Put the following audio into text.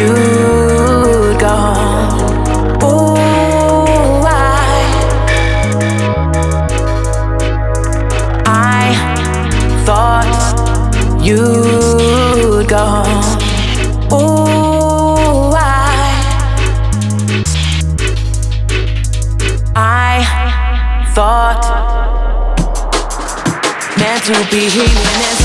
You'd go. Ooh, I, I thought you'd go. Ooh, I, I thought meant to be healing.